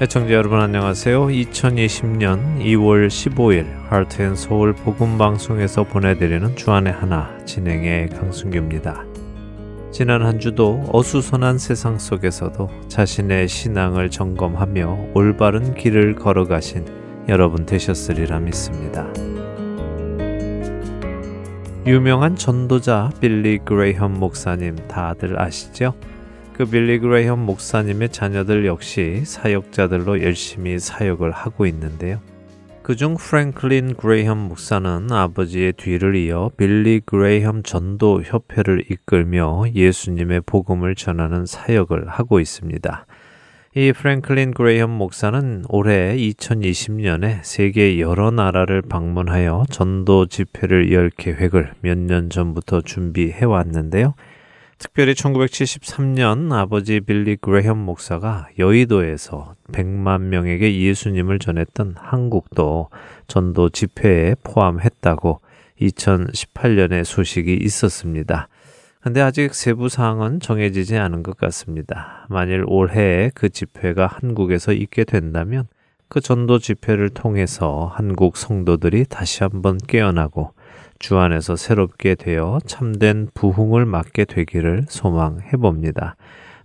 애청자 여러분 안녕하세요. 2020년 2월 15일 하트앤서울 복음방송에서 보내드리는 주안의 하나 진행의 강순규입니다. 지난 한 주도 어수선한 세상 속에서도 자신의 신앙을 점검하며 올바른 길을 걸어가신 여러분 되셨으리라 믿습니다. 유명한 전도자 빌리 그레이엄 목사님 다들 아시죠? 그 빌리 그레이엄 목사님의 자녀들 역시 사역자들로 열심히 사역을 하고 있는데요. 그중 프랭클린 그레이엄 목사는 아버지의 뒤를 이어 빌리 그레이엄 전도 협회를 이끌며 예수님의 복음을 전하는 사역을 하고 있습니다. 이 프랭클린 그레이엄 목사는 올해 2020년에 세계 여러 나라를 방문하여 전도 집회를 열 계획을 몇 년 전부터 준비해 왔는데요. 특별히 1973년 아버지 빌리 그레엄 목사가 여의도에서 100만 명에게 예수님을 전했던 한국도 전도 집회에 포함했다고 2018년에 소식이 있었습니다. 근데 아직 세부 사항은 정해지지 않은 것 같습니다. 만일 올해 그 집회가 한국에서 있게 된다면 그 전도 집회를 통해서 한국 성도들이 다시 한번 깨어나고 주 안에서 새롭게 되어 참된 부흥을 맞게 되기를 소망해 봅니다.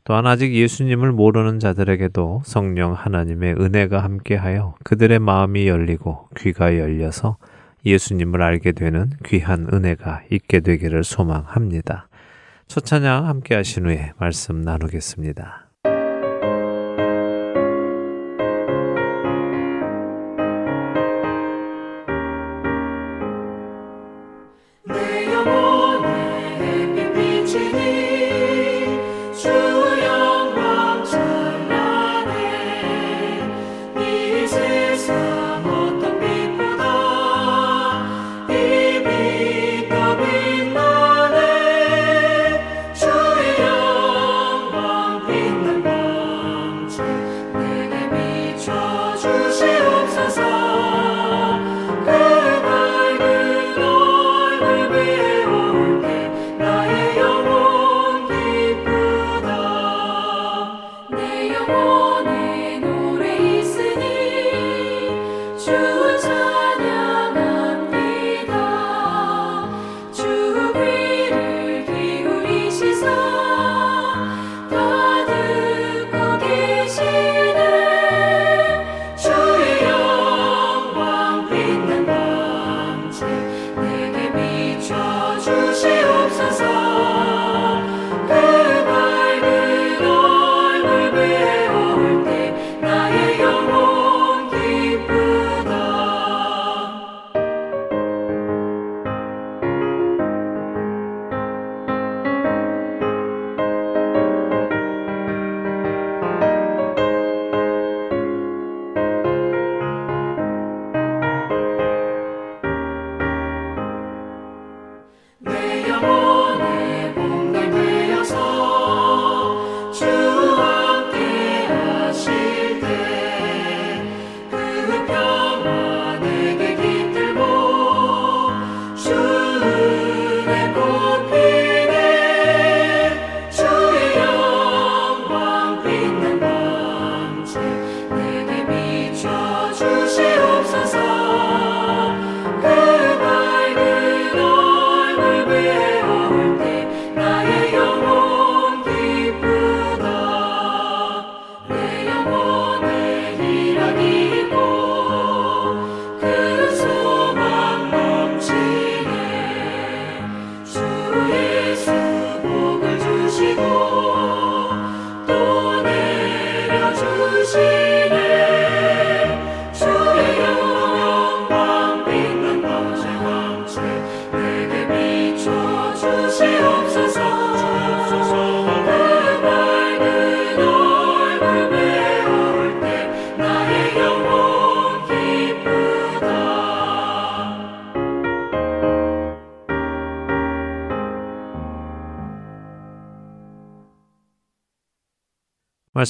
또한 아직 예수님을 모르는 자들에게도 성령 하나님의 은혜가 함께하여 그들의 마음이 열리고 귀가 열려서 예수님을 알게 되는 귀한 은혜가 있게 되기를 소망합니다. 첫 찬양 함께 하신 후에 말씀 나누겠습니다.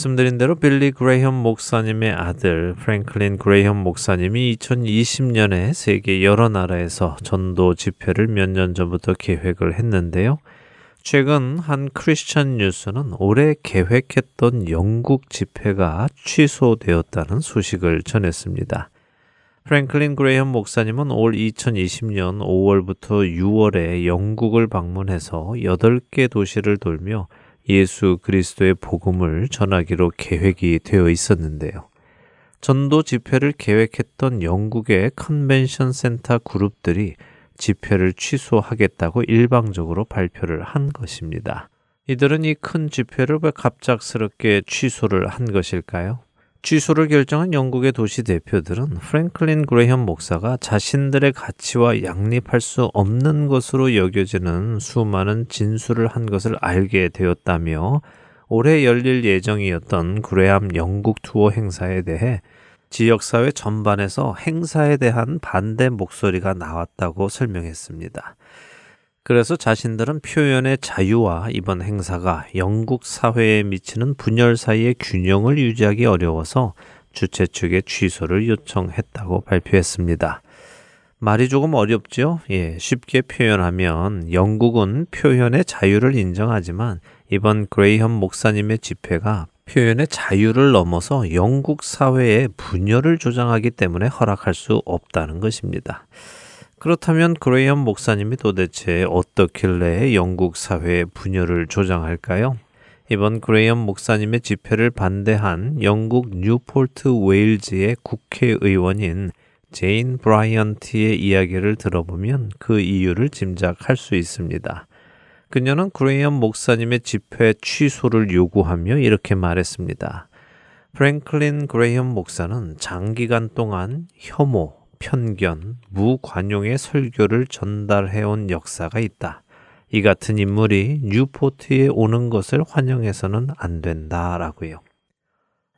말씀드린 대로 빌리 그레이엄 목사님의 아들 프랭클린 그레이엄 목사님이 2020년에 세계 여러 나라에서 전도 집회를 몇 년 전부터 계획을 했는데요. 최근 한 크리스천 뉴스는 올해 계획했던 영국 집회가 취소되었다는 소식을 전했습니다. 프랭클린 그레이엄 목사님은 올 2020년 5월부터 6월에 영국을 방문해서 8개 도시를 돌며 예수 그리스도의 복음을 전하기로 계획이 되어 있었는데요. 전도 집회를 계획했던 영국의 컨벤션 센터 그룹들이 집회를 취소하겠다고 일방적으로 발표를 한 것입니다. 이들은 이 큰 집회를 왜 갑작스럽게 취소를 한 것일까요? 취소를 결정한 영국의 도시 대표들은 프랭클린 그레이엄 목사가 자신들의 가치와 양립할 수 없는 것으로 여겨지는 수많은 진술을 한 것을 알게 되었다며 올해 열릴 예정이었던 그레암 영국 투어 행사에 대해 지역사회 전반에서 행사에 대한 반대 목소리가 나왔다고 설명했습니다. 그래서 자신들은 표현의 자유와 이번 행사가 영국 사회에 미치는 분열 사이의 균형을 유지하기 어려워서 주최 측에 취소를 요청했다고 발표했습니다. 말이 조금 어렵죠? 예, 쉽게 표현하면 영국은 표현의 자유를 인정하지만 이번 그레이엄 목사님의 집회가 표현의 자유를 넘어서 영국 사회의 분열을 조장하기 때문에 허락할 수 없다는 것입니다. 그렇다면 그레이엄 목사님이 도대체 어떻길래 영국 사회의 분열을 조장할까요? 이번 그레이엄 목사님의 집회를 반대한 영국 뉴포트 웨일즈의 국회의원인 제인 브라이언트의 이야기를 들어보면 그 이유를 짐작할 수 있습니다. 그녀는 그레이엄 목사님의 집회 취소를 요구하며 이렇게 말했습니다. 프랭클린 그레이엄 목사는 장기간 동안 혐오, 편견, 무관용의 설교를 전달해온 역사가 있다. 이 같은 인물이 뉴포트에 오는 것을 환영해서는 안 된다라고요.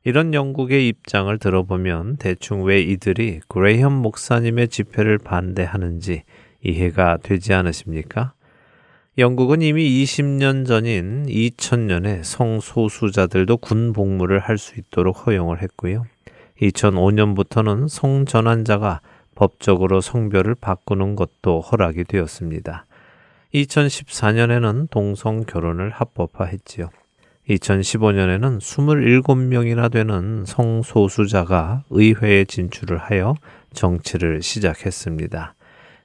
이런 영국의 입장을 들어보면 대충 왜 이들이 그레이엄 목사님의 집회를 반대하는지 이해가 되지 않으십니까? 영국은 이미 20년 전인 2000년에 성소수자들도 군 복무를 할 수 있도록 허용을 했고요. 2005년부터는 성전환자가 법적으로 성별을 바꾸는 것도 허락이 되었습니다. 2014년에는 동성 결혼을 합법화했지요. 2015년에는 27명이나 되는 성소수자가 의회에 진출을 하여 정치를 시작했습니다.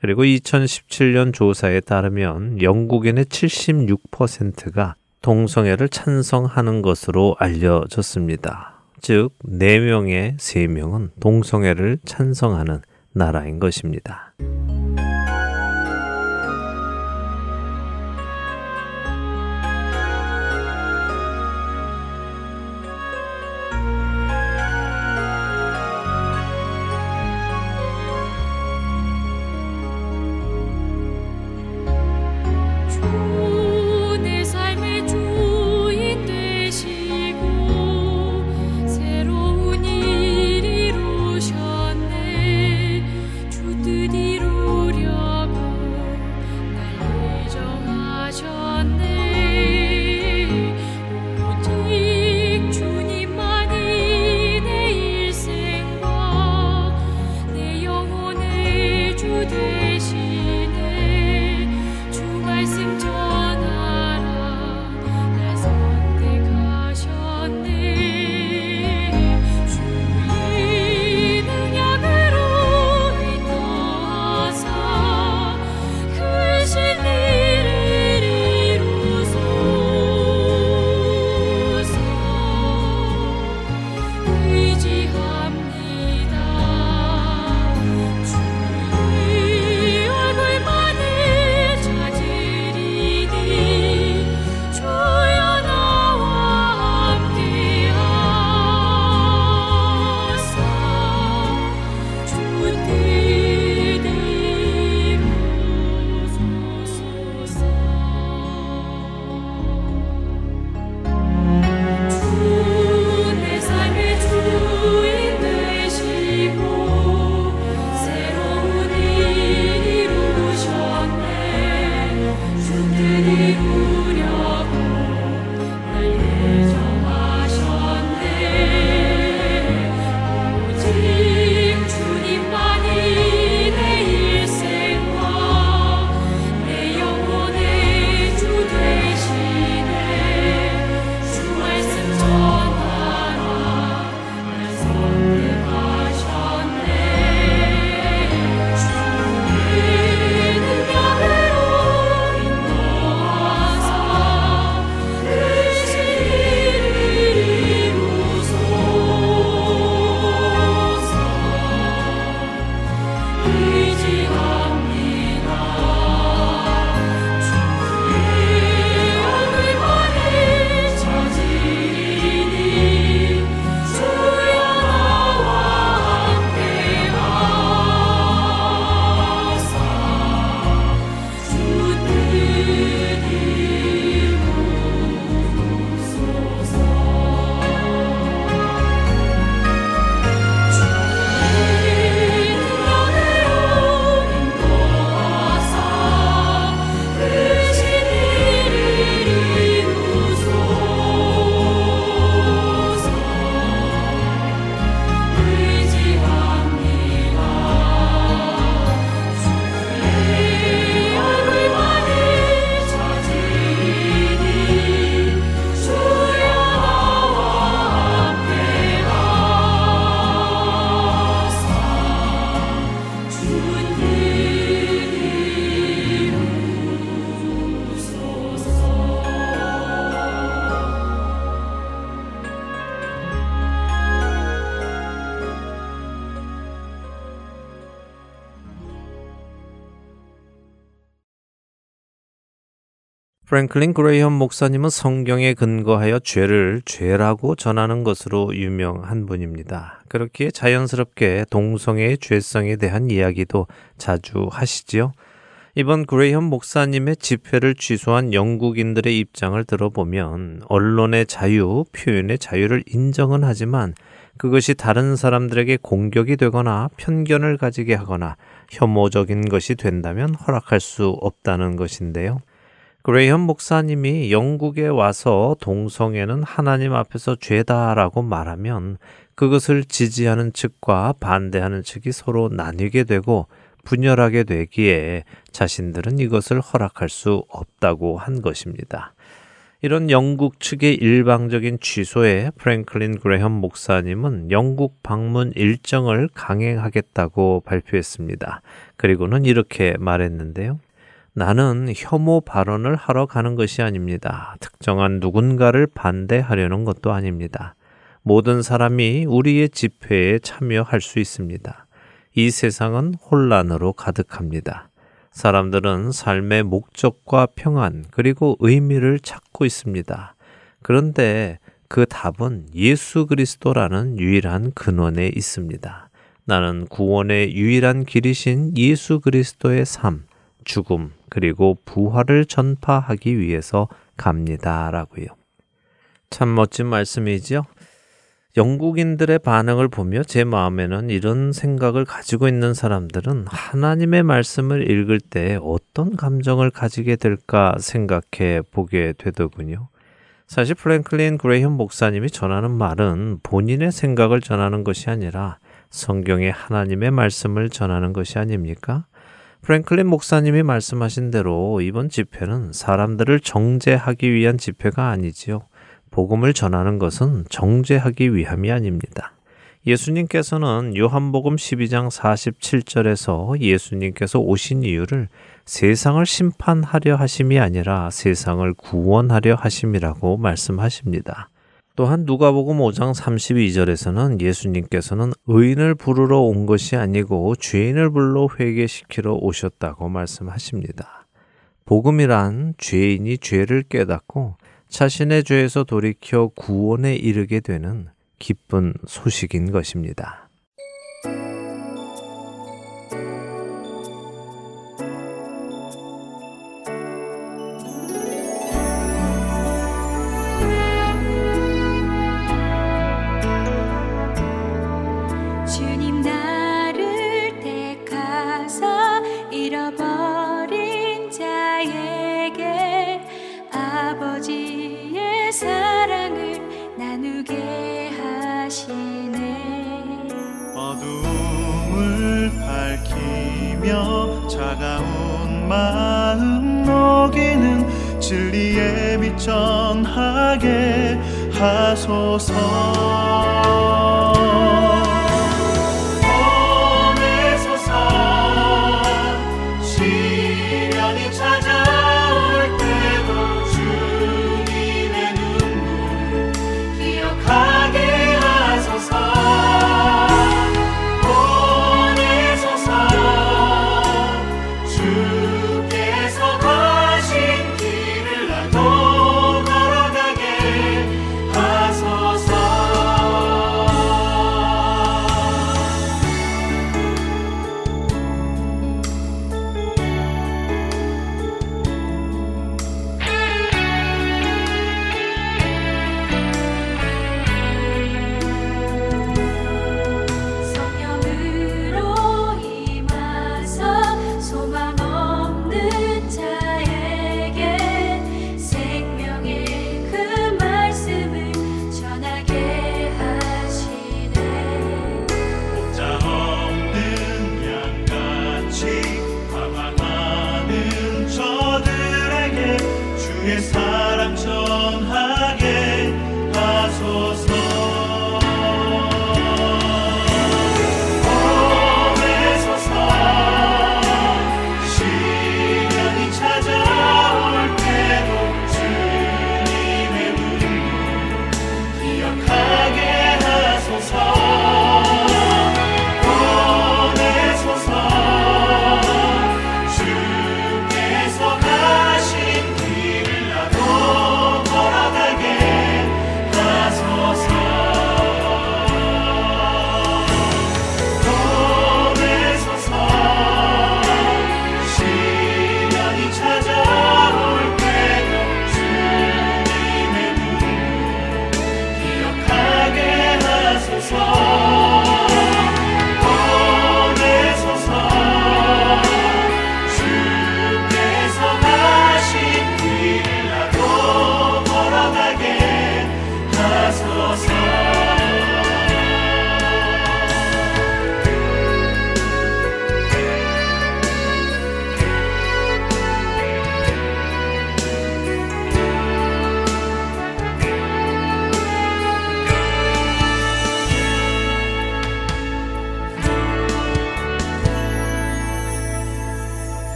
그리고 2017년 조사에 따르면 영국인의 76%가 동성애를 찬성하는 것으로 알려졌습니다. 즉, 4명의 3명은 동성애를 찬성하는 나라인 것입니다. 프랭클린 그레이엄 목사님은 성경에 근거하여 죄를 죄라고 전하는 것으로 유명한 분입니다. 그렇기에 자연스럽게 동성애의 죄성에 대한 이야기도 자주 하시지요. 이번 그레이엄 목사님의 집회를 취소한 영국인들의 입장을 들어보면 언론의 자유, 표현의 자유를 인정은 하지만 그것이 다른 사람들에게 공격이 되거나 편견을 가지게 하거나 혐오적인 것이 된다면 허락할 수 없다는 것인데요. 그레이엄 목사님이 영국에 와서 동성애는 하나님 앞에서 죄다라고 말하면 그것을 지지하는 측과 반대하는 측이 서로 나뉘게 되고 분열하게 되기에 자신들은 이것을 허락할 수 없다고 한 것입니다. 이런 영국 측의 일방적인 취소에 프랭클린 그레엄 목사님은 영국 방문 일정을 강행하겠다고 발표했습니다. 그리고는 이렇게 말했는데요. 나는 혐오 발언을 하러 가는 것이 아닙니다. 특정한 누군가를 반대하려는 것도 아닙니다. 모든 사람이 우리의 집회에 참여할 수 있습니다. 이 세상은 혼란으로 가득합니다. 사람들은 삶의 목적과 평안 그리고 의미를 찾고 있습니다. 그런데 그 답은 예수 그리스도라는 유일한 근원에 있습니다. 나는 구원의 유일한 길이신 예수 그리스도의 삶, 죽음, 그리고 부활을 전파하기 위해서 갑니다. 라고요. 참 멋진 말씀이지요? 영국인들의 반응을 보며 제 마음에는 이런 생각을 가지고 있는 사람들은 하나님의 말씀을 읽을 때 어떤 감정을 가지게 될까 생각해 보게 되더군요. 사실 프랭클린 그레이엄 목사님이 전하는 말은 본인의 생각을 전하는 것이 아니라 성경의 하나님의 말씀을 전하는 것이 아닙니까? 프랭클린 목사님이 말씀하신 대로 이번 집회는 사람들을 정죄하기 위한 집회가 아니지요. 복음을 전하는 것은 정죄하기 위함이 아닙니다. 예수님께서는 요한복음 12장 47절에서 예수님께서 오신 이유를 세상을 심판하려 하심이 아니라 세상을 구원하려 하심이라고 말씀하십니다. 또한 누가복음 5장 32절에서는 예수님께서는 의인을 부르러 온 것이 아니고 죄인을 불러 회개시키러 오셨다고 말씀하십니다. 복음이란 죄인이 죄를 깨닫고 자신의 죄에서 돌이켜 구원에 이르게 되는 기쁜 소식인 것입니다. 하소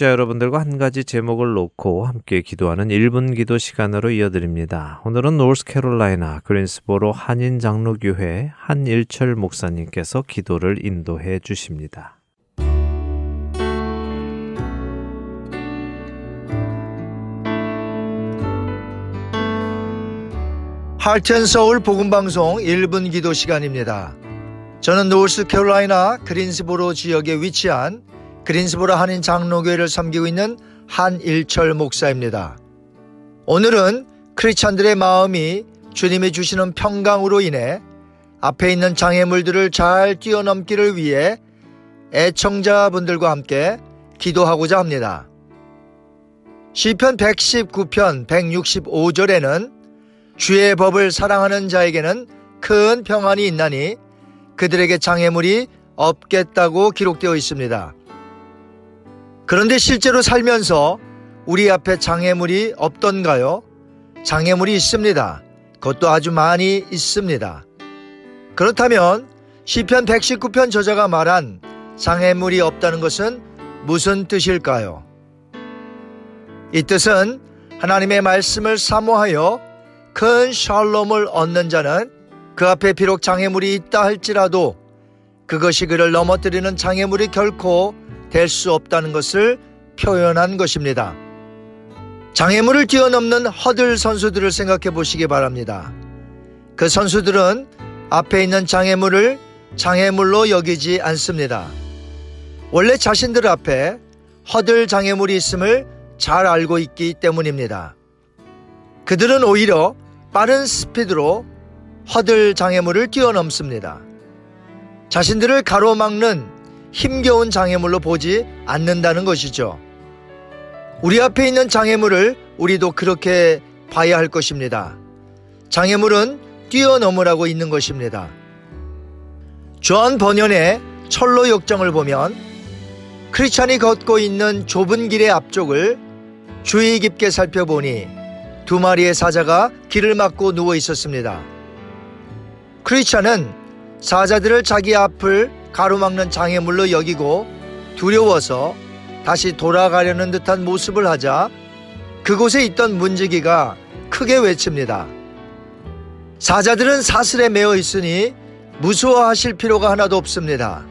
청취자 여러분들과 한 가지 제목을 놓고 함께 기도하는 1분 기도 시간으로 이어드립니다. 오늘은 노스캐롤라이나 그린스보로 한인 장로교회 한일철 목사님께서 기도를 인도해 주십니다. 할텐 서울 복음 방송 1분 기도 시간입니다. 저는 노스캐롤라이나 그린스보로 지역에 위치한 그린스보라 한인 장로교회를 섬기고 있는 한일철 목사입니다. 오늘은 크리스찬들의 마음이 주님이 주시는 평강으로 인해 앞에 있는 장애물들을 잘 뛰어넘기를 위해 애청자분들과 함께 기도하고자 합니다. 시편 119편 165절에는 주의 법을 사랑하는 자에게는 큰 평안이 있나니 그들에게 장애물이 없겠다고 기록되어 있습니다. 그런데 실제로 살면서 우리 앞에 장애물이 없던가요? 장애물이 있습니다. 그것도 아주 많이 있습니다. 그렇다면 시편 119편 저자가 말한 장애물이 없다는 것은 무슨 뜻일까요? 이 뜻은 하나님의 말씀을 사모하여 큰 샬롬을 얻는 자는 그 앞에 비록 장애물이 있다 할지라도 그것이 그를 넘어뜨리는 장애물이 결코 될 수 없다는 것을 표현한 것입니다. 장애물을 뛰어넘는 허들 선수들을 생각해 보시기 바랍니다. 그 선수들은 앞에 있는 장애물을 장애물로 여기지 않습니다. 원래 자신들 앞에 허들 장애물이 있음을 잘 알고 있기 때문입니다. 그들은 오히려 빠른 스피드로 허들 장애물을 뛰어넘습니다. 자신들을 가로막는 힘겨운 장애물로 보지 않는다는 것이죠. 우리 앞에 있는 장애물을 우리도 그렇게 봐야 할 것입니다. 장애물은 뛰어넘으라고 있는 것입니다. 조한 번연의 철로 역정을 보면 크리스찬이 걷고 있는 좁은 길의 앞쪽을 주의 깊게 살펴보니 두 마리의 사자가 길을 막고 누워 있었습니다. 크리스찬은 사자들을 자기 앞을 가로막는 장애물로 여기고 두려워서 다시 돌아가려는 듯한 모습을 하자 그곳에 있던 문지기가 크게 외칩니다. 사자들은 사슬에 매어 있으니 무서워하실 필요가 하나도 없습니다.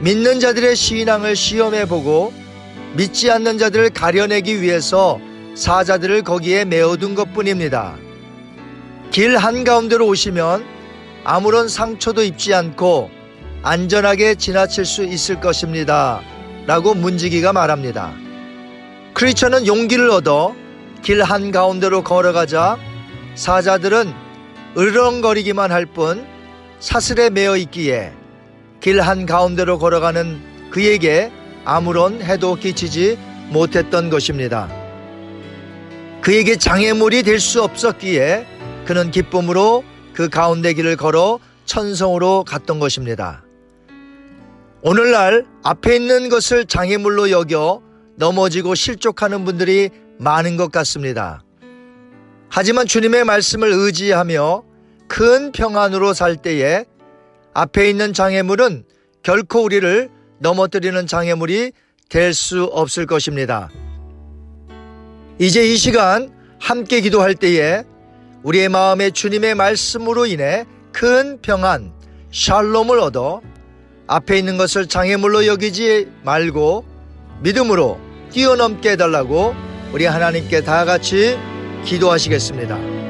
믿는 자들의 신앙을 시험해 보고 믿지 않는 자들을 가려내기 위해서 사자들을 거기에 메어둔 것 뿐입니다. 길 한가운데로 오시면 아무런 상처도 입지 않고 안전하게 지나칠 수 있을 것입니다. 라고 문지기가 말합니다. 크리처는 용기를 얻어 길 한가운데로 걸어가자 사자들은 으르렁거리기만 할 뿐 사슬에 매어 있기에 길 한가운데로 걸어가는 그에게 아무런 해도 끼치지 못했던 것입니다. 그에게 장애물이 될 수 없었기에 그는 기쁨으로 그 가운데 길을 걸어 천성으로 갔던 것입니다. 오늘날 앞에 있는 것을 장애물로 여겨 넘어지고 실족하는 분들이 많은 것 같습니다. 하지만 주님의 말씀을 의지하며 큰 평안으로 살 때에 앞에 있는 장애물은 결코 우리를 넘어뜨리는 장애물이 될 수 없을 것입니다. 이제 이 시간 함께 기도할 때에 우리의 마음에 주님의 말씀으로 인해 큰 평안, 샬롬을 얻어 앞에 있는 것을 장애물로 여기지 말고 믿음으로 뛰어넘게 해달라고 우리 하나님께 다 같이 기도하시겠습니다.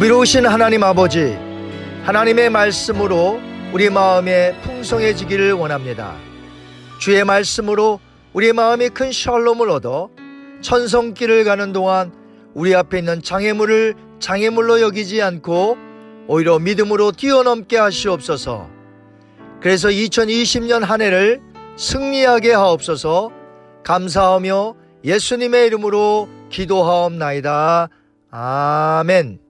자비로우신 하나님 아버지, 하나님의 말씀으로 우리 마음에 풍성해지기를 원합니다. 주의 말씀으로 우리 마음이 큰 샬롬을 얻어 천성길을 가는 동안 우리 앞에 있는 장애물을 장애물로 여기지 않고 오히려 믿음으로 뛰어넘게 하시옵소서. 그래서 2020년 한 해를 승리하게 하옵소서 감사하며 예수님의 이름으로 기도하옵나이다. 아멘.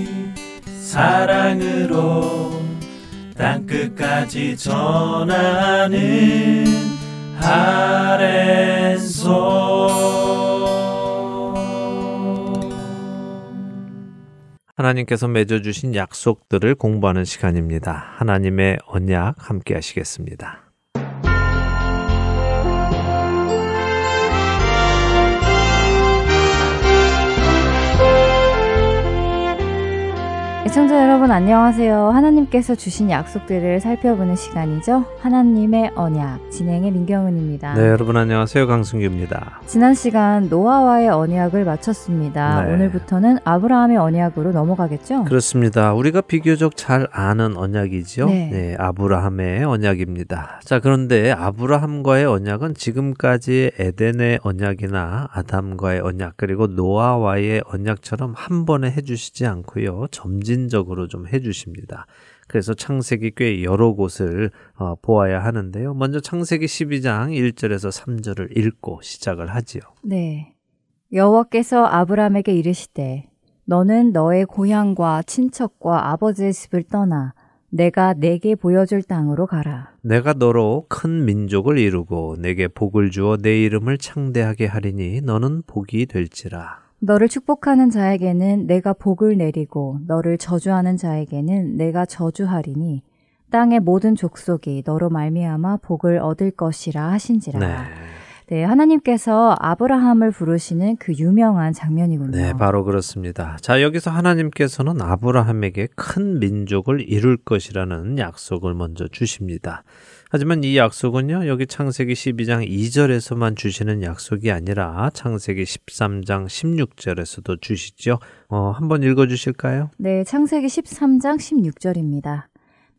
사랑으로 땅끝까지 전하는 아랜소 하나님께서 맺어주신 약속들을 공부하는 시간입니다. 하나님의 언약 함께 하시겠습니다. 애청자 여러분 안녕하세요. 하나님께서 주신 약속들을 살펴보는 시간이죠. 하나님의 언약 진행의 민경은입니다. 네, 여러분 안녕하세요. 강승규입니다. 지난 시간 노아와의 언약을 마쳤습니다. 네. 오늘부터는 아브라함의 언약으로 넘어가겠죠? 그렇습니다. 우리가 비교적 잘 아는 언약이죠. 네. 네, 아브라함의 언약입니다. 자, 그런데 아브라함과의 언약은 지금까지 에덴의 언약이나 아담과의 언약 그리고 노아와의 언약처럼 한 번에 해 주시지 않고요. 점진 점진적으로 좀 해주십니다. 그래서 창세기 꽤 여러 곳을 어, 보아야 하는데요. 먼저 창세기 12장 1절에서 3절을 읽고 시작을 하지요. 네. 여호와께서 아브라함에게 이르시되 너는 너의 고향과 친척과 아버지의 집을 떠나 내가 내게 보여줄 땅으로 가라. 내가 너로 큰 민족을 이루고 내게 복을 주어 내 이름을 창대하게 하리니 너는 복이 될지라. 너를 축복하는 자에게는 내가 복을 내리고 너를 저주하는 자에게는 내가 저주하리니 땅의 모든 족속이 너로 말미암아 복을 얻을 것이라 하신지라. 네. 네, 하나님께서 아브라함을 부르시는 그 유명한 장면이군요. 네, 바로 그렇습니다. 자, 여기서 하나님께서는 아브라함에게 큰 민족을 이룰 것이라는 약속을 먼저 주십니다. 하지만 이 약속은요, 여기 창세기 12장 2절에서만 주시는 약속이 아니라 창세기 13장 16절에서도 주시죠. 어, 한번 읽어 주실까요? 네, 창세기 13장 16절입니다.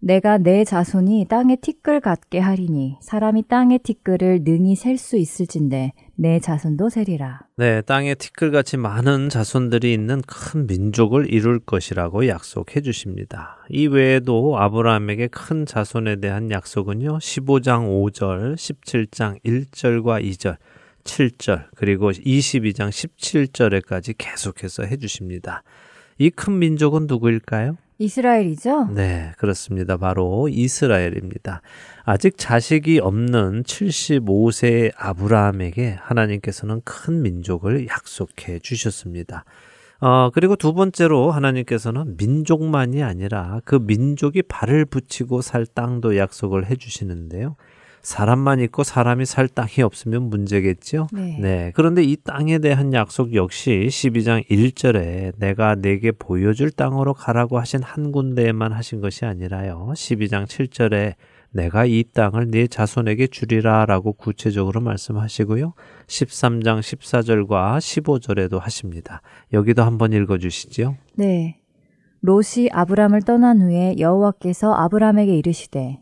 내가 내 자손이 땅의 티끌 같게 하리니 사람이 땅의 티끌을 능히 셀 수 있을진데 내 자손도 세리라. 네, 땅에 티끌같이 많은 자손들이 있는 큰 민족을 이룰 것이라고 약속해 주십니다. 이 외에도 아브라함에게 큰 자손에 대한 약속은요. 15장 5절, 17장 1절과 2절, 7절, 그리고 22장 17절에까지 계속해서 해 주십니다. 이 큰 민족은 누구일까요? 이스라엘이죠? 네, 그렇습니다. 바로 이스라엘입니다. 아직 자식이 없는 75세의 아브라함에게 하나님께서는 큰 민족을 약속해 주셨습니다. 어, 그리고 두 번째로 하나님께서는 민족만이 아니라 그 민족이 발을 붙이고 살 땅도 약속을 해 주시는데요. 사람만 있고 사람이 살 땅이 없으면 문제겠죠. 네. 네. 그런데 이 땅에 대한 약속 역시 12장 1절에 내가 내게 보여줄 땅으로 가라고 하신 한 군데에만 하신 것이 아니라요. 12장 7절에 내가 이 땅을 네 자손에게 주리라라고 구체적으로 말씀하시고요. 13장 14절과 15절에도 하십니다. 여기도 한번 읽어 주시죠. 네. 롯이 아브람을 떠난 후에 여호와께서 아브람에게 이르시되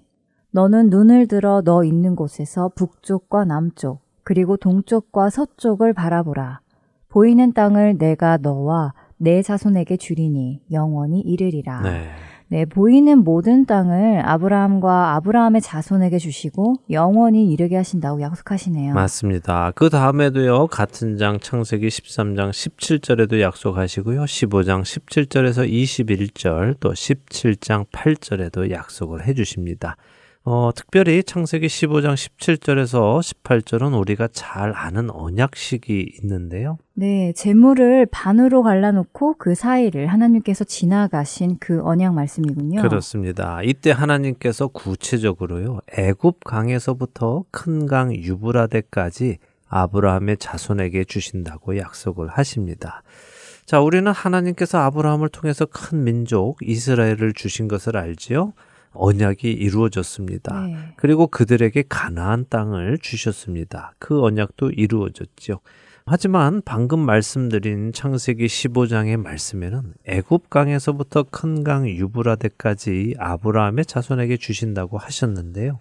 너는 눈을 들어 너 있는 곳에서 북쪽과 남쪽 그리고 동쪽과 서쪽을 바라보라. 보이는 땅을 내가 너와 내 자손에게 주리니 영원히 이르리라. 네. 네, 보이는 모든 땅을 아브라함과 아브라함의 자손에게 주시고 영원히 이르게 하신다고 약속하시네요. 맞습니다. 그 다음에도요, 같은 장 창세기 13장 17절에도 약속하시고요, 15장 17절에서 21절, 또 17장 8절에도 약속을 해 주십니다. 어, 특별히 창세기 15장 17절에서 18절은 우리가 잘 아는 언약식이 있는데요. 네, 재물을 반으로 갈라놓고 그 사이를 하나님께서 지나가신 그 언약 말씀이군요. 그렇습니다. 이때 하나님께서 구체적으로요, 애굽 강에서부터 큰 강 유브라데까지 아브라함의 자손에게 주신다고 약속을 하십니다. 자, 우리는 하나님께서 아브라함을 통해서 큰 민족 이스라엘을 주신 것을 알지요. 언약이 이루어졌습니다. 네. 그리고 그들에게 가나안 땅을 주셨습니다. 그 언약도 이루어졌죠. 하지만 방금 말씀드린 창세기 15장의 말씀에는 애굽 강에서부터 큰 강 유브라데까지 아브라함의 자손에게 주신다고 하셨는데요.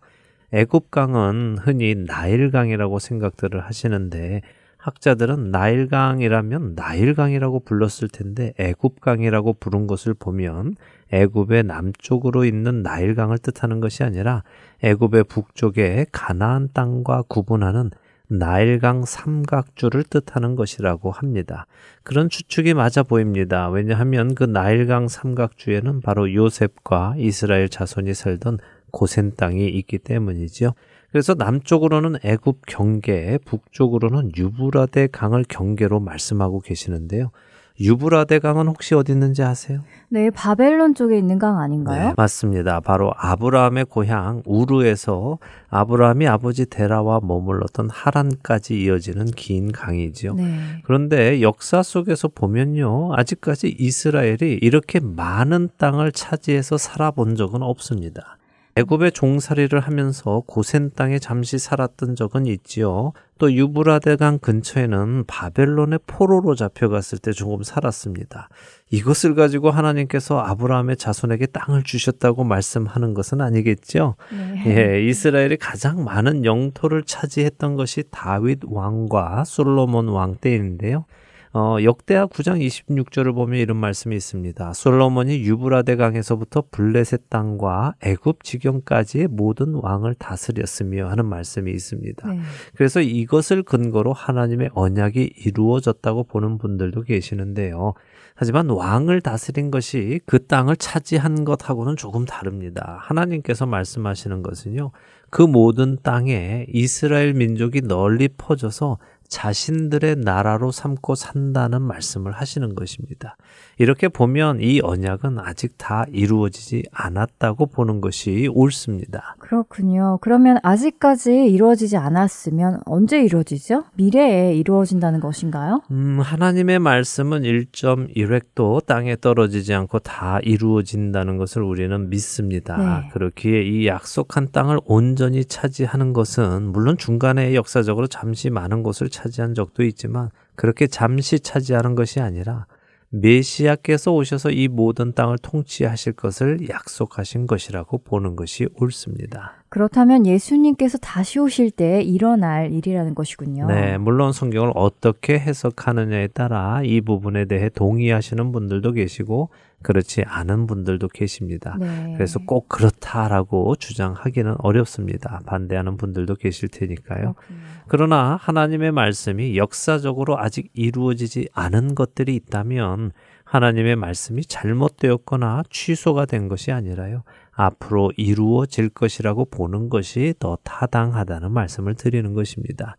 애굽 강은 흔히 나일강이라고 생각들을 하시는데 학자들은 나일강이라면 나일강이라고 불렀을 텐데 애굽강이라고 부른 것을 보면 애굽의 남쪽으로 있는 나일강을 뜻하는 것이 아니라 애굽의 북쪽에 가나안 땅과 구분하는 나일강 삼각주를 뜻하는 것이라고 합니다. 그런 추측이 맞아 보입니다. 왜냐하면 그 나일강 삼각주에는 바로 요셉과 이스라엘 자손이 살던 고센 땅이 있기 때문이지요. 그래서 남쪽으로는 애굽 경계, 북쪽으로는 유브라데 강을 경계로 말씀하고 계시는데요. 유브라데 강은 혹시 어디 있는지 아세요? 네, 바벨론 쪽에 있는 강 아닌가요? 네, 맞습니다. 바로 아브라함의 고향 우르에서 아브라함이 아버지 데라와 머물렀던 하란까지 이어지는 긴 강이지요. 네. 그런데 역사 속에서 보면요. 아직까지 이스라엘이 이렇게 많은 땅을 차지해서 살아본 적은 없습니다. 애굽의 종살이를 하면서 고센 땅에 잠시 살았던 적은 있지요. 또 유브라데강 근처에는 바벨론의 포로로 잡혀갔을 때 조금 살았습니다. 이것을 가지고 하나님께서 아브라함의 자손에게 땅을 주셨다고 말씀하는 것은 아니겠죠. 네. 예, 이스라엘이 가장 많은 영토를 차지했던 것이 다윗 왕과 솔로몬 왕 때인데요. 어, 역대하 9장 26절을 보면 이런 말씀이 있습니다. 솔로몬이 유브라데 강에서부터 블레셋 땅과 애굽 지경까지의 모든 왕을 다스렸으며 하는 말씀이 있습니다. 네. 그래서 이것을 근거로 하나님의 언약이 이루어졌다고 보는 분들도 계시는데요. 하지만 왕을 다스린 것이 그 땅을 차지한 것하고는 조금 다릅니다. 하나님께서 말씀하시는 것은요, 그 모든 땅에 이스라엘 민족이 널리 퍼져서 자신들의 나라로 삼고 산다는 말씀을 하시는 것입니다. 이렇게 보면 이 언약은 아직 다 이루어지지 않았다고 보는 것이 옳습니다. 그렇군요. 그러면 아직까지 이루어지지 않았으면 언제 이루어지죠? 미래에 이루어진다는 것인가요? 음, 하나님의 말씀은 1.1획도 땅에 떨어지지 않고 다 이루어진다는 것을 우리는 믿습니다. 네. 그렇기에 이 약속한 땅을 온전히 차지하는 것은 물론 중간에 역사적으로 잠시 많은 곳을 차지한 적도 있지만 그렇게 잠시 차지하는 것이 아니라 메시아께서 오셔서 이 모든 땅을 통치하실 것을 약속하신 것이라고 보는 것이 옳습니다. 그렇다면 예수님께서 다시 오실 때 일어날 일이라는 것이군요. 네, 물론 성경을 어떻게 해석하느냐에 따라 이 부분에 대해 동의하시는 분들도 계시고 그렇지 않은 분들도 계십니다. 네. 그래서 꼭 그렇다라고 주장하기는 어렵습니다. 반대하는 분들도 계실 테니까요. 그렇군요. 그러나 하나님의 말씀이 역사적으로 아직 이루어지지 않은 것들이 있다면 하나님의 말씀이 잘못되었거나 취소가 된 것이 아니라요. 앞으로 이루어질 것이라고 보는 것이 더 타당하다는 말씀을 드리는 것입니다.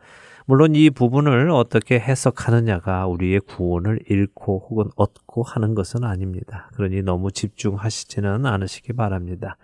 물론 이 부분을 어떻게 해석하느냐가 우리의 구원을 잃고 혹은 얻고 하는 것은 아닙니다. 그러니 너무 집중하시지는 않으시기 바랍니다.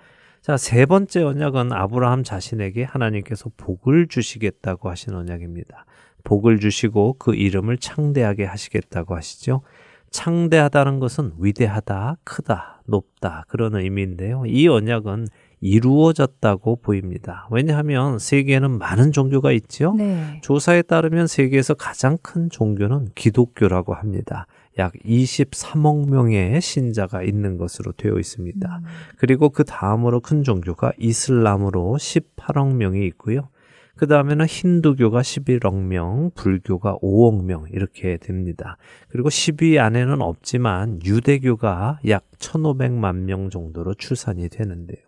자, 세 번째 언약은 아브라함 자신에게 하나님께서 복을 주시겠다고 하신 언약입니다. 복을 주시고 그 이름을 창대하게 하시겠다고 하시죠. 창대하다는 것은 위대하다, 크다, 높다 그런 의미인데요. 이 언약은 이루어졌다고 보입니다. 왜냐하면 세계에는 많은 종교가 있죠. 네. 조사에 따르면 세계에서 가장 큰 종교는 기독교라고 합니다. 약 23억 명의 신자가 있는 것으로 되어 있습니다. 그리고 그 다음으로 큰 종교가 이슬람으로 18억 명이 있고요. 그 다음에는 힌두교가 11억 명, 불교가 5억 명 이렇게 됩니다. 그리고 10위 안에는 없지만 유대교가 약 1,500만 명 정도로 추산이 되는데요.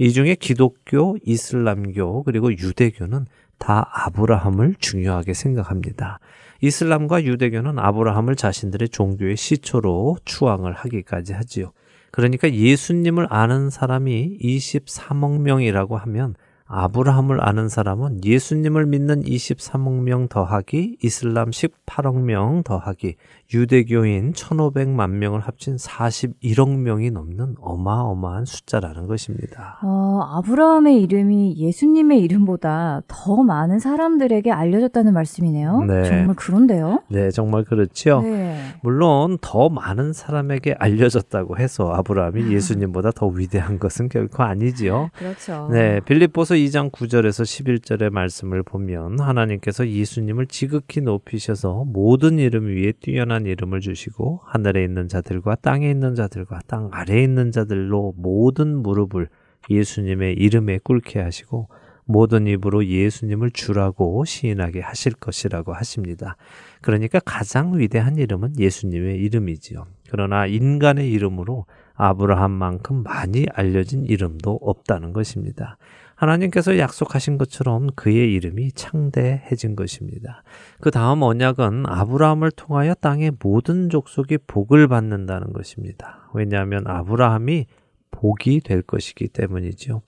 이 중에 기독교, 이슬람교, 그리고 유대교는 다 아브라함을 중요하게 생각합니다. 이슬람과 유대교는 아브라함을 자신들의 종교의 시초로 추앙을 하기까지 하지요. 그러니까 예수님을 아는 사람이 23억 명이라고 하면 아브라함을 아는 사람은 예수님을 믿는 23억 명 더하기 이슬람 18억 명 더하기 유대교인 1,500만 명을 합친 41억 명이 넘는 어마어마한 숫자라는 것입니다. 어, 아브라함의 이름이 예수님의 이름보다 더 많은 사람들에게 알려졌다는 말씀이네요. 네. 정말 그런데요? 네, 정말 그렇죠. 네. 물론 더 많은 사람에게 알려졌다고 해서 아브라함이 예수님보다 더 위대한 것은 결코 아니지요. 그렇죠. 네, 빌립보서 2장 9절에서 11절의 말씀을 보면 하나님께서 예수님을 지극히 높이셔서 모든 이름 위에 뛰어난 이름을 주시고 하늘에 있는 자들과 땅에 있는 자들과 땅 아래에 있는 자들로 모든 무릎을 예수님의 이름에 꿇게 하시고 모든 입으로 예수님을 주라고 시인하게 하실 것이라고 하십니다. 그러니까 가장 위대한 이름은 예수님의 이름이지요. 그러나 인간의 이름으로 아브라함만큼 많이 알려진 이름도 없다는 것입니다. 하나님께서 약속하신 것처럼 그의 이름이 창대해진 것입니다. 그 다음 언약은 아브라함을 통하여 땅의 모든 족속이 복을 받는다는 것입니다. 왜냐하면 아브라함이 복이 될 것이기 때문이죠.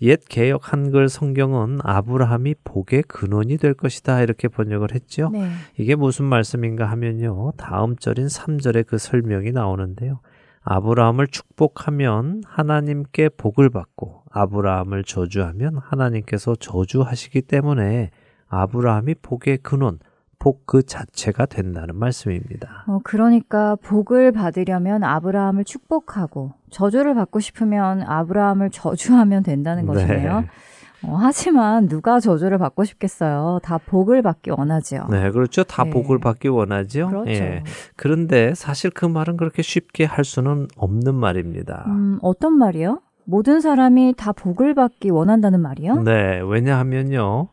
옛 개혁 한글 성경은 아브라함이 복의 근원이 될 것이다 이렇게 번역을 했죠. 네. 이게 무슨 말씀인가 하면요. 다음 절인 3절에 그 설명이 나오는데요. 아브라함을 축복하면 하나님께 복을 받고 아브라함을 저주하면 하나님께서 저주하시기 때문에 아브라함이 복의 근원, 복 그 자체가 된다는 말씀입니다. 어, 그러니까 복을 받으려면 아브라함을 축복하고 저주를 받고 싶으면 아브라함을 저주하면 된다는 것이네요. 어, 하지만 누가 저주를 받고 싶겠어요? 다 복을 받기 원하죠. 네, 그렇죠. 다 네. 복을 받기 원하죠. 그렇죠. 예. 그런데 사실 그 말은 그렇게 쉽게 할 수는 없는 말입니다. 음, 어떤 말이요? 모든 사람이 다 복을 받기 원한다는 말이요? 네, 왜냐하면요.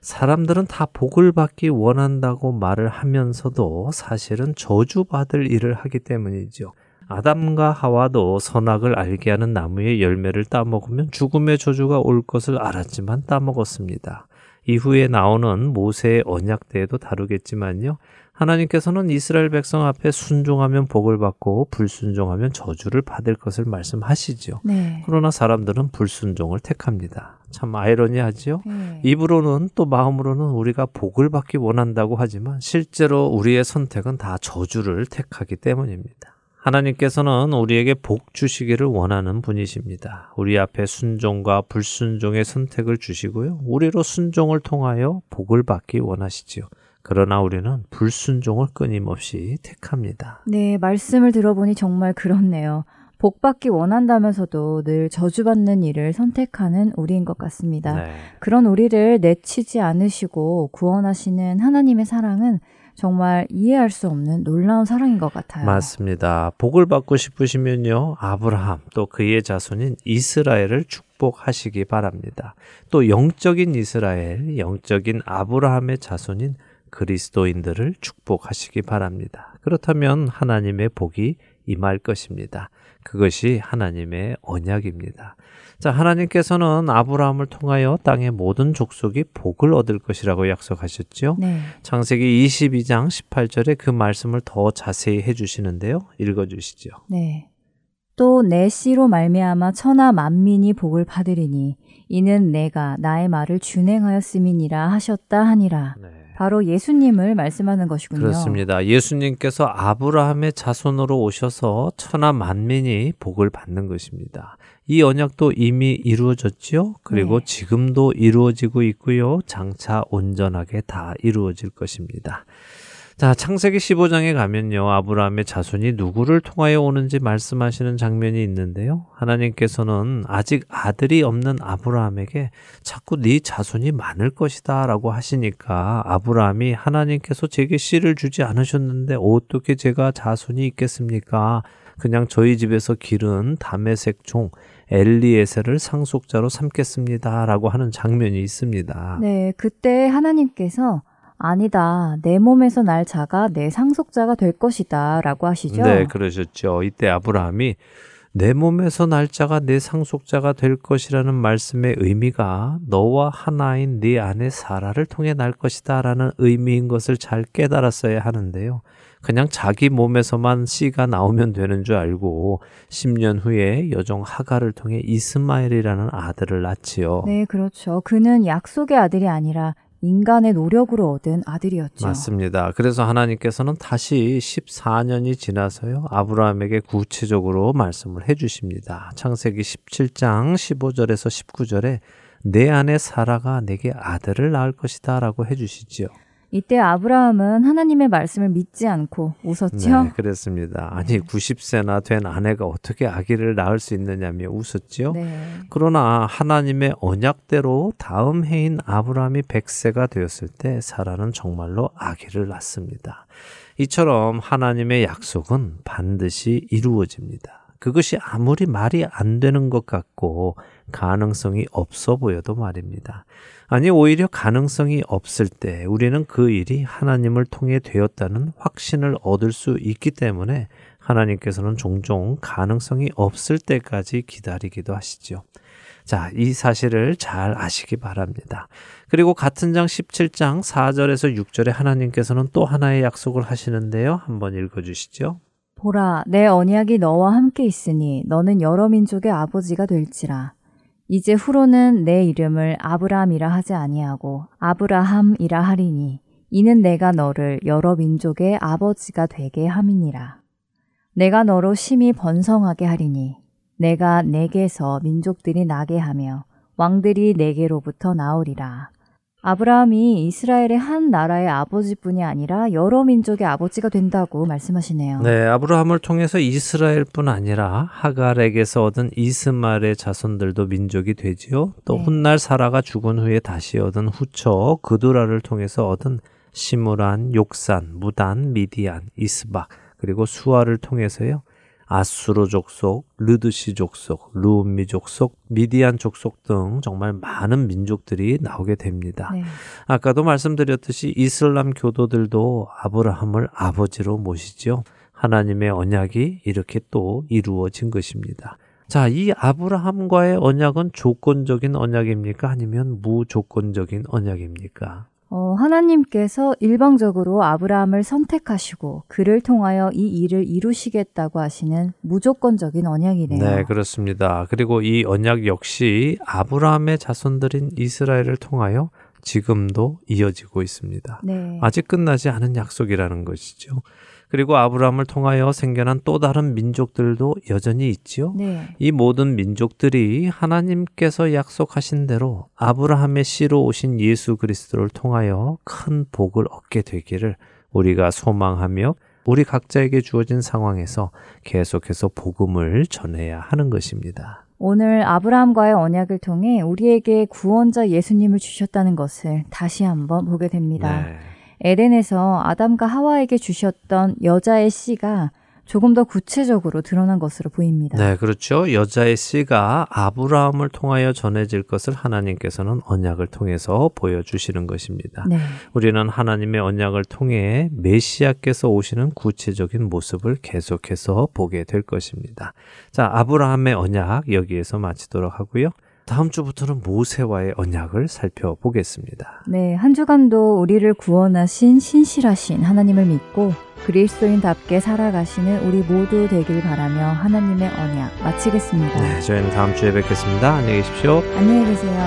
사람들은 다 복을 받기 원한다고 말을 하면서도 사실은 저주받을 일을 하기 때문이죠. 아담과 하와도 선악을 알게 하는 나무의 열매를 따먹으면 죽음의 저주가 올 것을 알았지만 따먹었습니다. 이후에 나오는 모세의 언약 때에도 다루겠지만요. 하나님께서는 이스라엘 백성 앞에 순종하면 복을 받고 불순종하면 저주를 받을 것을 말씀하시죠. 네. 그러나 사람들은 불순종을 택합니다. 참 아이러니하지요. 네. 입으로는 또 마음으로는 우리가 복을 받기 원한다고 하지만 실제로 우리의 선택은 다 저주를 택하기 때문입니다. 하나님께서는 우리에게 복 주시기를 원하는 분이십니다. 우리 앞에 순종과 불순종의 선택을 주시고요. 우리로 순종을 통하여 복을 받기 원하시지요. 그러나 우리는 불순종을 끊임없이 택합니다. 네, 말씀을 들어보니 정말 그렇네요. 복 받기 원한다면서도 늘 저주받는 일을 선택하는 우리인 것 같습니다. 네. 그런 우리를 내치지 않으시고 구원하시는 하나님의 사랑은 정말 이해할 수 없는 놀라운 사랑인 것 같아요. 맞습니다. 복을 받고 싶으시면요. 아브라함 또 그의 자손인 이스라엘을 축복하시기 바랍니다. 또 영적인 이스라엘, 영적인 아브라함의 자손인 그리스도인들을 축복하시기 바랍니다. 그렇다면 하나님의 복이 임할 것입니다. 그것이 하나님의 언약입니다. 자, 하나님께서는 아브라함을 통하여 땅의 모든 족속이 복을 얻을 것이라고 약속하셨죠. 네. 창세기 22장 18절에 그 말씀을 더 자세히 해 주시는데요. 읽어 주시죠. 네. 또 내 씨로 말미암아 천하 만민이 복을 받으리니 이는 내가 나의 말을 준행하였음이니라 하셨다 하니라. 네. 바로 예수님을 말씀하는 것이군요. 그렇습니다. 예수님께서 아브라함의 자손으로 오셔서 천하 만민이 복을 받는 것입니다. 이 언약도 이미 이루어졌지요. 그리고 네. 지금도 이루어지고 있고요. 장차 온전하게 다 이루어질 것입니다. 자, 창세기 15장에 가면요. 아브라함의 자손이 누구를 통하여 오는지 말씀하시는 장면이 있는데요. 하나님께서는 아직 아들이 없는 아브라함에게 자꾸 네 자손이 많을 것이다라고 하시니까 아브라함이 하나님께서 제게 씨를 주지 않으셨는데 어떻게 제가 자손이 있겠습니까? 그냥 저희 집에서 기른 담에색 종 엘리에셀을 상속자로 삼겠습니다라고 하는 장면이 있습니다. 네, 그때 하나님께서 아니다. 내 몸에서 날 자가 내 상속자가 될 것이다. 라고 하시죠. 네, 그러셨죠. 이때 아브라함이 내 몸에서 날짜가 내 상속자가 될 것이라는 말씀의 의미가 너와 하나인 네 아내 사라를 통해 날 것이다라는 의미인 것을 잘 깨달았어야 하는데요. 그냥 자기 몸에서만 씨가 나오면 되는 줄 알고 10년 후에 여종 하가를 통해 이스마엘이라는 아들을 낳지요. 네, 그렇죠. 그는 약속의 아들이 아니라 인간의 노력으로 얻은 아들이었죠. 맞습니다. 그래서 하나님께서는 다시 14년이 지나서요. 아브라함에게 구체적으로 말씀을 해 주십니다. 창세기 17장 15절에서 19절에 내 아내 사라가 내게 아들을 낳을 것이다라고 해 주시지요. 이때 아브라함은 하나님의 말씀을 믿지 않고 웃었죠. 네, 그렇습니다. 아니 90세나 된 아내가 어떻게 아기를 낳을 수 있느냐며 웃었지요. 네. 그러나 하나님의 언약대로 다음 해인 아브라함이 100세가 되었을 때 사라는 정말로 아기를 낳습니다. 이처럼 하나님의 약속은 반드시 이루어집니다. 그것이 아무리 말이 안 되는 것 같고 가능성이 없어 보여도 말입니다. 아니, 오히려 가능성이 없을 때 우리는 그 일이 하나님을 통해 되었다는 확신을 얻을 수 있기 때문에 하나님께서는 종종 가능성이 없을 때까지 기다리기도 하시죠. 자, 이 사실을 잘 아시기 바랍니다. 그리고 같은 장 17장 4절에서 6절에 하나님께서는 또 하나의 약속을 하시는데요. 한번 읽어 주시죠. 보라, 내 언약이 너와 함께 있으니 너는 여러 민족의 아버지가 될지라. 이제 후로는 내 이름을 아브라함이라 하지 아니하고 아브라함이라 하리니 이는 내가 너를 여러 민족의 아버지가 되게 함이니라. 내가 너로 심히 번성하게 하리니 내가 내게서 민족들이 나게 하며 왕들이 내게로부터 나오리라. 아브라함이 이스라엘의 한 나라의 아버지뿐이 아니라 여러 민족의 아버지가 된다고 말씀하시네요. 네, 아브라함을 통해서 이스라엘뿐 아니라 하갈에게서 얻은 이스마엘의 자손들도 민족이 되지요. 또 네. 훗날 사라가 죽은 후에 다시 얻은 후처 그두라를 통해서 얻은 시므란, 욕산, 무단, 미디안, 이스박 그리고 수아를 통해서요. 아수르 족속, 르드시 족속, 루미 족속, 미디안 족속 등 정말 많은 민족들이 나오게 됩니다. 네. 아까도 말씀드렸듯이 이슬람 교도들도 아브라함을 아버지로 모시죠. 하나님의 언약이 이렇게 또 이루어진 것입니다. 자, 이 아브라함과의 언약은 조건적인 언약입니까? 아니면 무조건적인 언약입니까? 어, 하나님께서 일방적으로 아브라함을 선택하시고 그를 통하여 이 일을 이루시겠다고 하시는 무조건적인 언약이네요. 네, 그렇습니다. 그리고 이 언약 역시 아브라함의 자손들인 이스라엘을 통하여 지금도 이어지고 있습니다. 네. 아직 끝나지 않은 약속이라는 것이죠. 그리고 아브라함을 통하여 생겨난 또 다른 민족들도 여전히 있지요. 네. 이 모든 민족들이 하나님께서 약속하신 대로 아브라함의 씨로 오신 예수 그리스도를 통하여 큰 복을 얻게 되기를 우리가 소망하며 우리 각자에게 주어진 상황에서 계속해서 복음을 전해야 하는 것입니다. 오늘 아브라함과의 언약을 통해 우리에게 구원자 예수님을 주셨다는 것을 다시 한번 보게 됩니다. 네. 에덴에서 아담과 하와에게 주셨던 여자의 씨가 조금 더 구체적으로 드러난 것으로 보입니다. 네, 그렇죠. 여자의 씨가 아브라함을 통하여 전해질 것을 하나님께서는 언약을 통해서 보여주시는 것입니다. 네. 우리는 하나님의 언약을 통해 메시아께서 오시는 구체적인 모습을 계속해서 보게 될 것입니다. 자, 아브라함의 언약 여기에서 마치도록 하고요. 다음 주부터는 모세와의 언약을 살펴보겠습니다. 네, 한 주간도 우리를 구원하신 신실하신 하나님을 믿고 그리스도인답게 살아가시는 우리 모두 되길 바라며 하나님의 언약 마치겠습니다. 네, 저희는 다음 주에 뵙겠습니다. 안녕히 계십시오. 안녕히 계세요.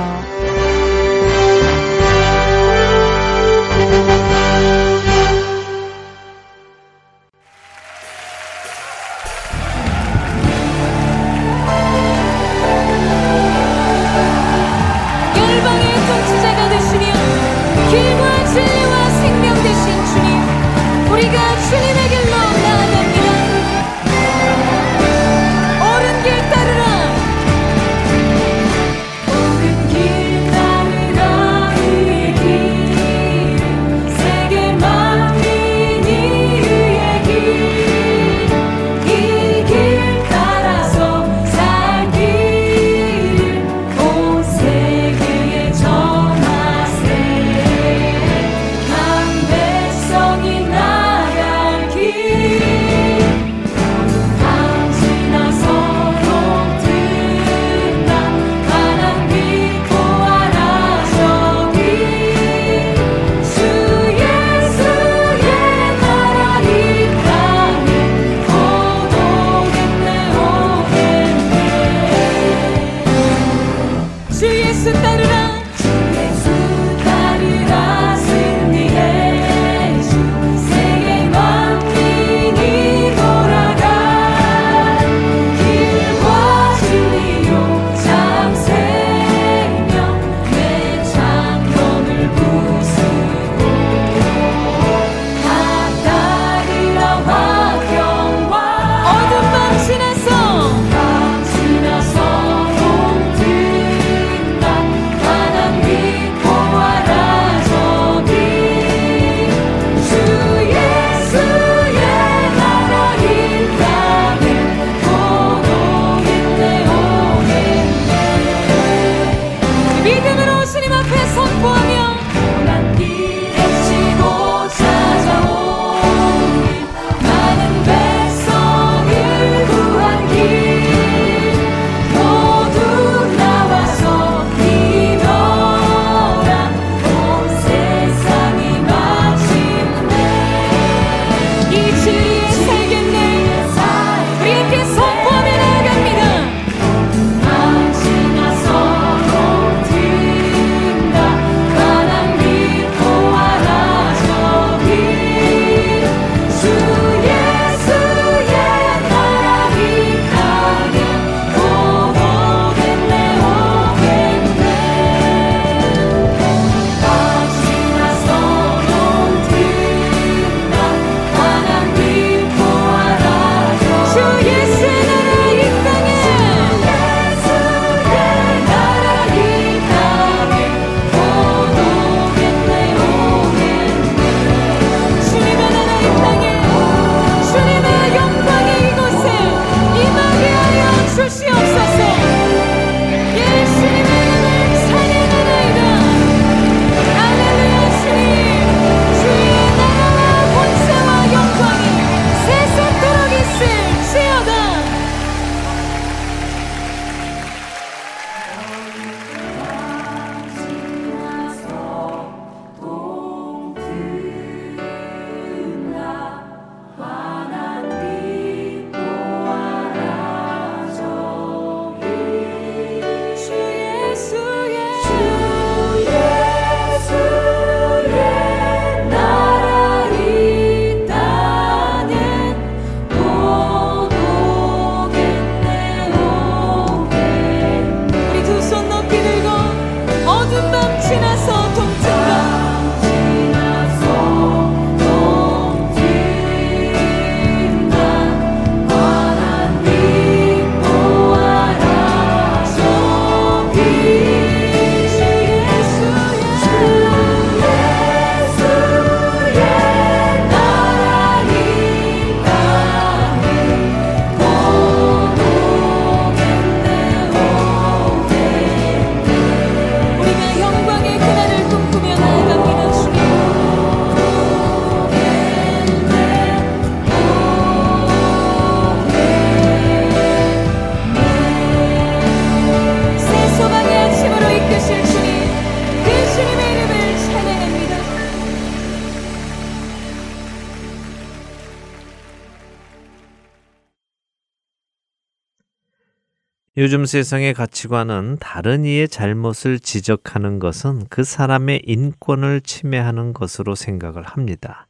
요즘 세상의 가치관은 다른 이의 잘못을 지적하는 것은 그 사람의 인권을 침해하는 것으로 생각을 합니다.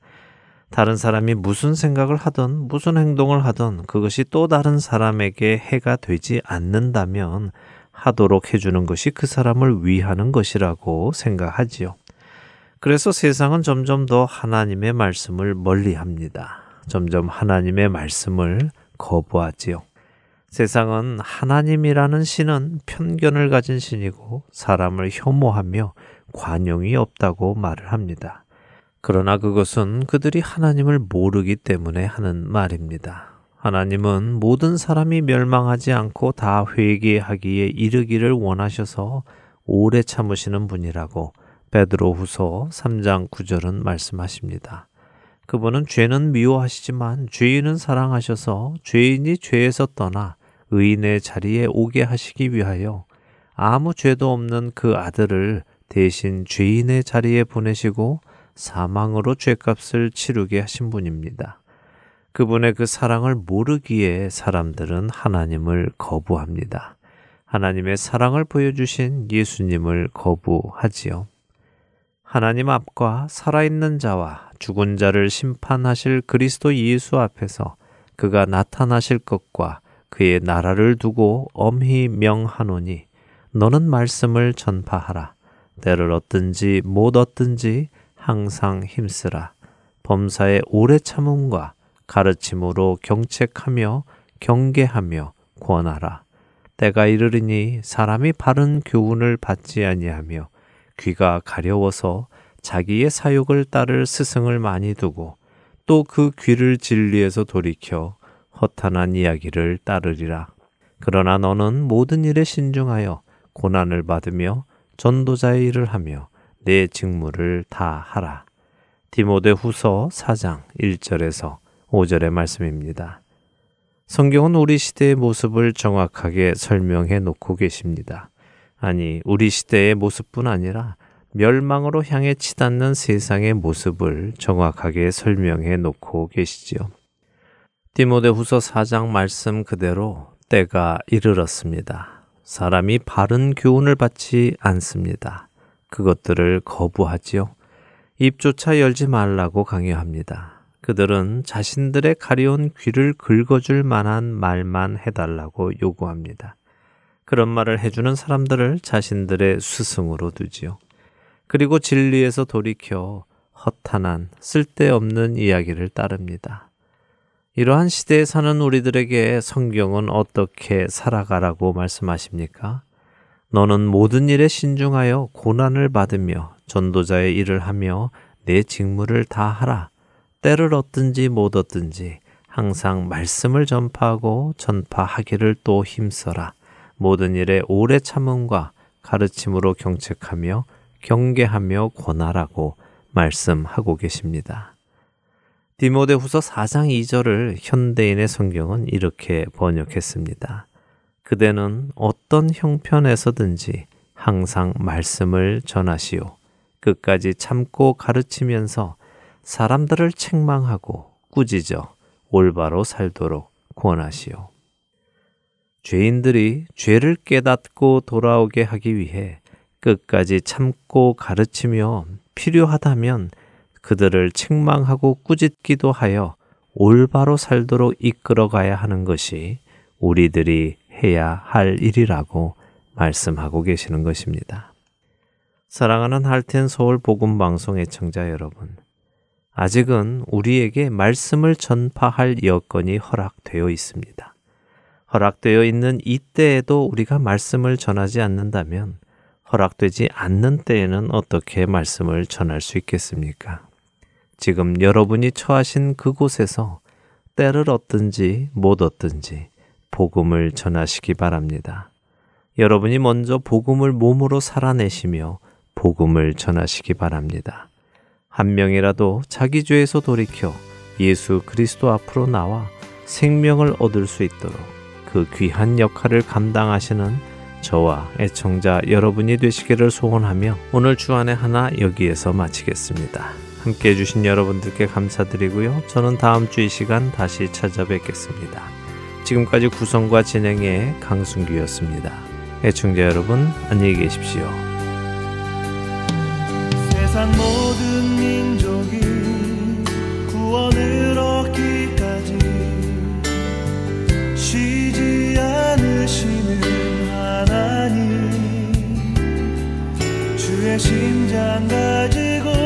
다른 사람이 무슨 생각을 하든 무슨 행동을 하든 그것이 또 다른 사람에게 해가 되지 않는다면 하도록 해주는 것이 그 사람을 위하는 것이라고 생각하지요. 그래서 세상은 점점 더 하나님의 말씀을 멀리 합니다. 점점 하나님의 말씀을 거부하지요. 세상은 하나님이라는 신은 편견을 가진 신이고 사람을 혐오하며 관용이 없다고 말을 합니다. 그러나 그것은 그들이 하나님을 모르기 때문에 하는 말입니다. 하나님은 모든 사람이 멸망하지 않고 다 회개하기에 이르기를 원하셔서 오래 참으시는 분이라고 베드로후서 3장 9절은 말씀하십니다. 그분은 죄는 미워하시지만 죄인은 사랑하셔서 죄인이 죄에서 떠나 의인의 자리에 오게 하시기 위하여 아무 죄도 없는 그 아들을 대신 죄인의 자리에 보내시고 사망으로 죄값을 치르게 하신 분입니다. 그분의 그 사랑을 모르기에 사람들은 하나님을 거부합니다. 하나님의 사랑을 보여주신 예수님을 거부하지요. 하나님 앞과 살아있는 자와 죽은 자를 심판하실 그리스도 예수 앞에서 그가 나타나실 것과 그의 나라를 두고 엄히 명하노니 너는 말씀을 전파하라. 때를 얻든지 못 얻든지 항상 힘쓰라. 범사의 오래 참음과 가르침으로 경책하며 경계하며 권하라. 때가 이르리니 사람이 바른 교훈을 받지 아니하며 귀가 가려워서 자기의 사욕을 따를 스승을 많이 두고 또 그 귀를 진리에서 돌이켜 허탄한 이야기를 따르리라. 그러나 너는 모든 일에 신중하여 고난을 받으며 전도자의 일을 하며 내 직무를 다 하라. 디모데 후서 4장 1절에서 5절의 말씀입니다. 성경은 우리 시대의 모습을 정확하게 설명해 놓고 계십니다. 아니, 우리 시대의 모습뿐 아니라 멸망으로 향해 치닫는 세상의 모습을 정확하게 설명해 놓고 계시지요. 디모데 후서 4장 말씀 그대로 때가 이르렀습니다. 사람이 바른 교훈을 받지 않습니다. 그것들을 거부하지요. 입조차 열지 말라고 강요합니다. 그들은 자신들의 가려운 귀를 긁어줄 만한 말만 해달라고 요구합니다. 그런 말을 해주는 사람들을 자신들의 스승으로 두지요. 그리고 진리에서 돌이켜 허탄한 쓸데없는 이야기를 따릅니다. 이러한 시대에 사는 우리들에게 성경은 어떻게 살아가라고 말씀하십니까? 너는 모든 일에 신중하여 고난을 받으며 전도자의 일을 하며 내 직무를 다 하라. 때를 얻든지 못 얻든지 항상 말씀을 전파하고 전파하기를 또 힘써라. 모든 일에 오래 참음과 가르침으로 경책하며 경계하며 권하라고 말씀하고 계십니다. 디모데 후서 4장 2절을 현대인의 성경은 이렇게 번역했습니다. 그대는 어떤 형편에서든지 항상 말씀을 전하시오. 끝까지 참고 가르치면서 사람들을 책망하고 꾸짖어 올바로 살도록 권하시오. 죄인들이 죄를 깨닫고 돌아오게 하기 위해 끝까지 참고 가르치며 필요하다면 그들을 책망하고 꾸짖기도 하여 올바로 살도록 이끌어 가야 하는 것이 우리들이 해야 할 일이라고 말씀하고 계시는 것입니다. 사랑하는 할텐 서울 복음 방송 의 청자 여러분. 아직은 우리에게 말씀을 전파할 여건이 허락되어 있습니다. 허락되어 있는 이때에도 우리가 말씀을 전하지 않는다면 허락되지 않는 때에는 어떻게 말씀을 전할 수 있겠습니까? 지금 여러분이 처하신 그곳에서 때를 얻든지 못 얻든지 복음을 전하시기 바랍니다. 여러분이 먼저 복음을 몸으로 살아내시며 복음을 전하시기 바랍니다. 한 명이라도 자기 죄에서 돌이켜 예수 그리스도 앞으로 나와 생명을 얻을 수 있도록 그 귀한 역할을 감당하시는 저와 애청자 여러분이 되시기를 소원하며 오늘 주안의 하나 여기에서 마치겠습니다. 함께 해주신 여러분들께 감사드리고요. 저는 다음 주 이 시간 다시 찾아뵙겠습니다. 지금까지 구성과 진행의 강순규였습니다. 애청자 여러분, 안녕히 계십시오. 세상 모든 민족이 구원을 얻기까지 쉬지 않으시는 하나님 주의 심장 가지고